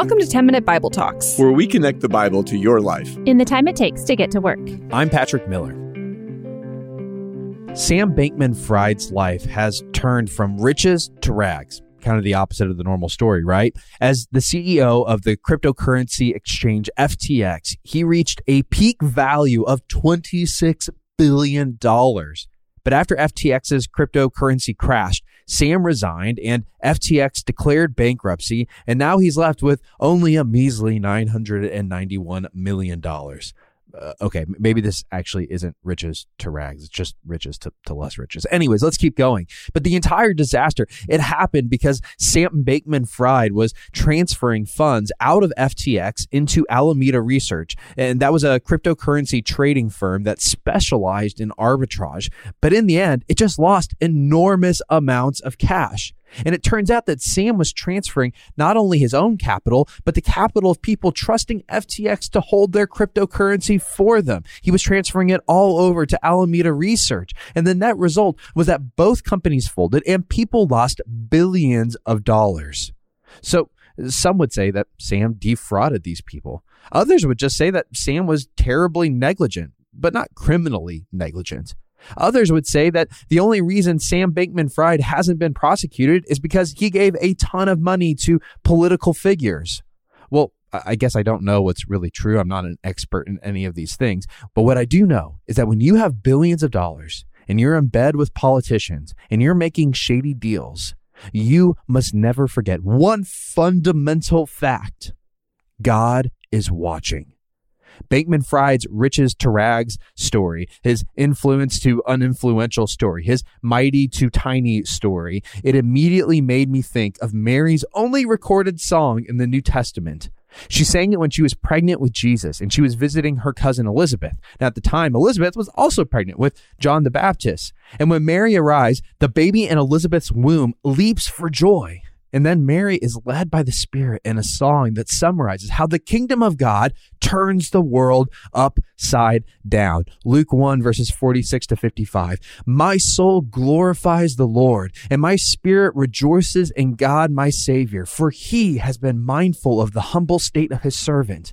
Welcome to 10 Minute Bible Talks, where we connect the Bible to your life in the time it takes to get to work. I'm Patrick Miller. Sam Bankman Fried's life has turned from riches to rags. Kind of the opposite of the normal story, right? As the CEO of the cryptocurrency exchange FTX, he reached a peak value of $26 billion. But after FTX's cryptocurrency crashed, Sam resigned and FTX declared bankruptcy, and now he's left with only a measly $991 million uh, okay, maybe this actually isn't riches to rags. It's just riches to, to less riches. Anyways, let's keep going. But the entire disaster, it happened because Sam Bankman Fried was transferring funds out of FTX into Alameda Research. And that was a cryptocurrency trading firm that specialized in arbitrage. But in the end, it just lost enormous amounts of cash. And it turns out that Sam was transferring not only his own capital, but the capital of people trusting FTX to hold their cryptocurrency for them. He was transferring it all over to Alameda Research. And the net result was that both companies folded and people lost billions of dollars. So some would say that Sam defrauded these people. Others would just say that Sam was terribly negligent, but not criminally negligent. Others would say that the only reason Sam Bankman Fried hasn't been prosecuted is because he gave a ton of money to political figures. Well, I guess I don't know what's really true. I'm not an expert in any of these things. But what I do know is that when you have billions of dollars and you're in bed with politicians and you're making shady deals, you must never forget one fundamental fact God is watching. Bankman Fried's riches to rags story, his influence to uninfluential story, his mighty to tiny story, it immediately made me think of Mary's only recorded song in the New Testament. She sang it when she was pregnant with Jesus and she was visiting her cousin Elizabeth. Now, at the time, Elizabeth was also pregnant with John the Baptist. And when Mary arrives, the baby in Elizabeth's womb leaps for joy. And then Mary is led by the Spirit in a song that summarizes how the kingdom of God turns the world upside down. Luke 1 verses 46 to 55. My soul glorifies the Lord and my spirit rejoices in God my Savior, for he has been mindful of the humble state of his servant.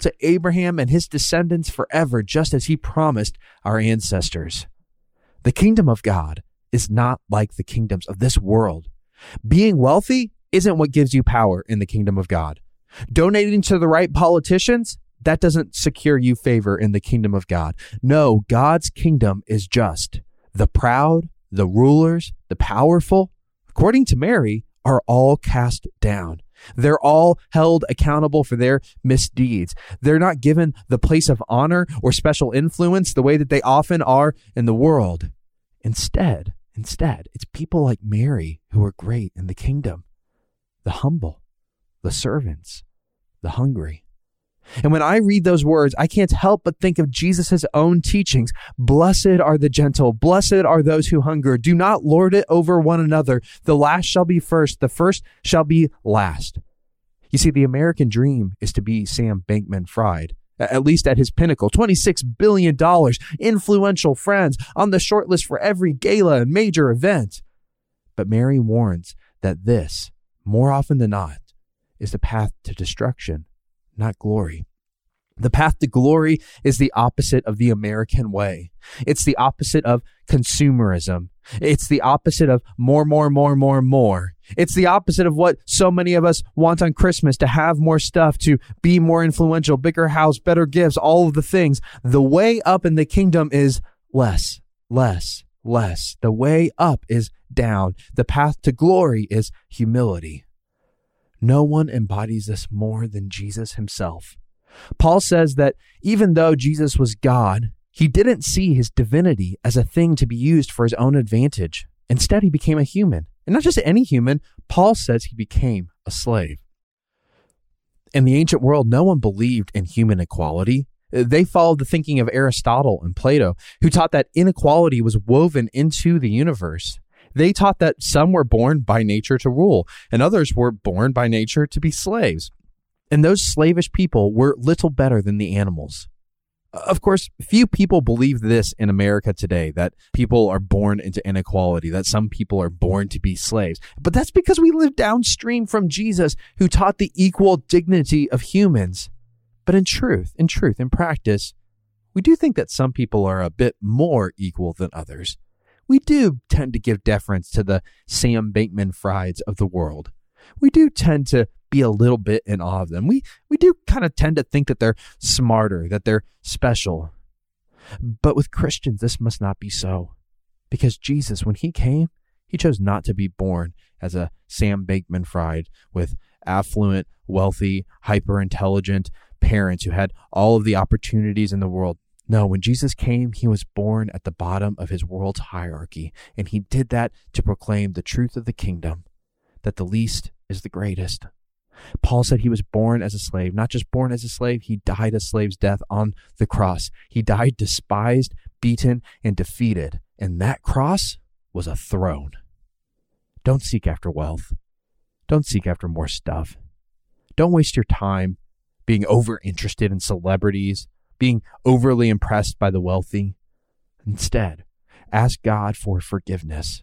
to Abraham and his descendants forever, just as he promised our ancestors. The kingdom of God is not like the kingdoms of this world. Being wealthy isn't what gives you power in the kingdom of God. Donating to the right politicians, that doesn't secure you favor in the kingdom of God. No, God's kingdom is just. The proud, the rulers, the powerful, according to Mary, are all cast down. They're all held accountable for their misdeeds. They're not given the place of honor or special influence the way that they often are in the world. Instead, instead, it's people like Mary who are great in the kingdom. The humble, the servants, the hungry. And when I read those words, I can't help but think of Jesus' own teachings. Blessed are the gentle, blessed are those who hunger. Do not lord it over one another. The last shall be first, the first shall be last. You see, the American dream is to be Sam Bankman Fried, at least at his pinnacle. $26 billion, influential friends, on the short list for every gala and major event. But Mary warns that this, more often than not, is the path to destruction not glory. The path to glory is the opposite of the American way. It's the opposite of consumerism. It's the opposite of more, more, more, more, more. It's the opposite of what so many of us want on Christmas to have more stuff, to be more influential, bigger house, better gifts, all of the things. The way up in the kingdom is less, less, less. The way up is down. The path to glory is humility. No one embodies this more than Jesus himself. Paul says that even though Jesus was God, he didn't see his divinity as a thing to be used for his own advantage. Instead, he became a human. And not just any human, Paul says he became a slave. In the ancient world, no one believed in human equality. They followed the thinking of Aristotle and Plato, who taught that inequality was woven into the universe. They taught that some were born by nature to rule, and others were born by nature to be slaves. And those slavish people were little better than the animals. Of course, few people believe this in America today that people are born into inequality, that some people are born to be slaves. But that's because we live downstream from Jesus, who taught the equal dignity of humans. But in truth, in truth, in practice, we do think that some people are a bit more equal than others. We do tend to give deference to the Sam Bankman Frieds of the world. We do tend to be a little bit in awe of them. We we do kind of tend to think that they're smarter, that they're special. But with Christians, this must not be so. Because Jesus, when he came, he chose not to be born as a Sam Bankman Fried with affluent, wealthy, hyper intelligent parents who had all of the opportunities in the world. No, when Jesus came, he was born at the bottom of his world's hierarchy, and he did that to proclaim the truth of the kingdom that the least is the greatest. Paul said he was born as a slave, not just born as a slave, he died a slave's death on the cross. He died despised, beaten, and defeated. And that cross was a throne. Don't seek after wealth. Don't seek after more stuff. Don't waste your time being over interested in celebrities, being overly impressed by the wealthy. Instead, ask God for forgiveness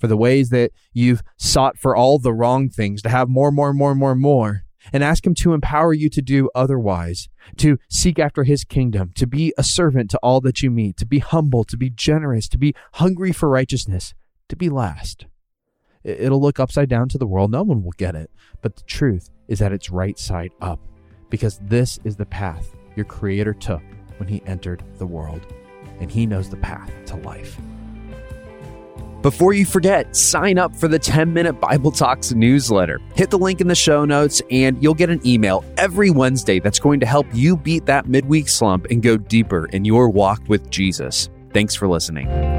for the ways that you've sought for all the wrong things, to have more, more, more, more, more, and ask Him to empower you to do otherwise, to seek after His kingdom, to be a servant to all that you meet, to be humble, to be generous, to be hungry for righteousness, to be last. It'll look upside down to the world. No one will get it. But the truth is that it's right side up because this is the path your Creator took when He entered the world, and He knows the path to life. Before you forget, sign up for the 10 Minute Bible Talks newsletter. Hit the link in the show notes, and you'll get an email every Wednesday that's going to help you beat that midweek slump and go deeper in your walk with Jesus. Thanks for listening.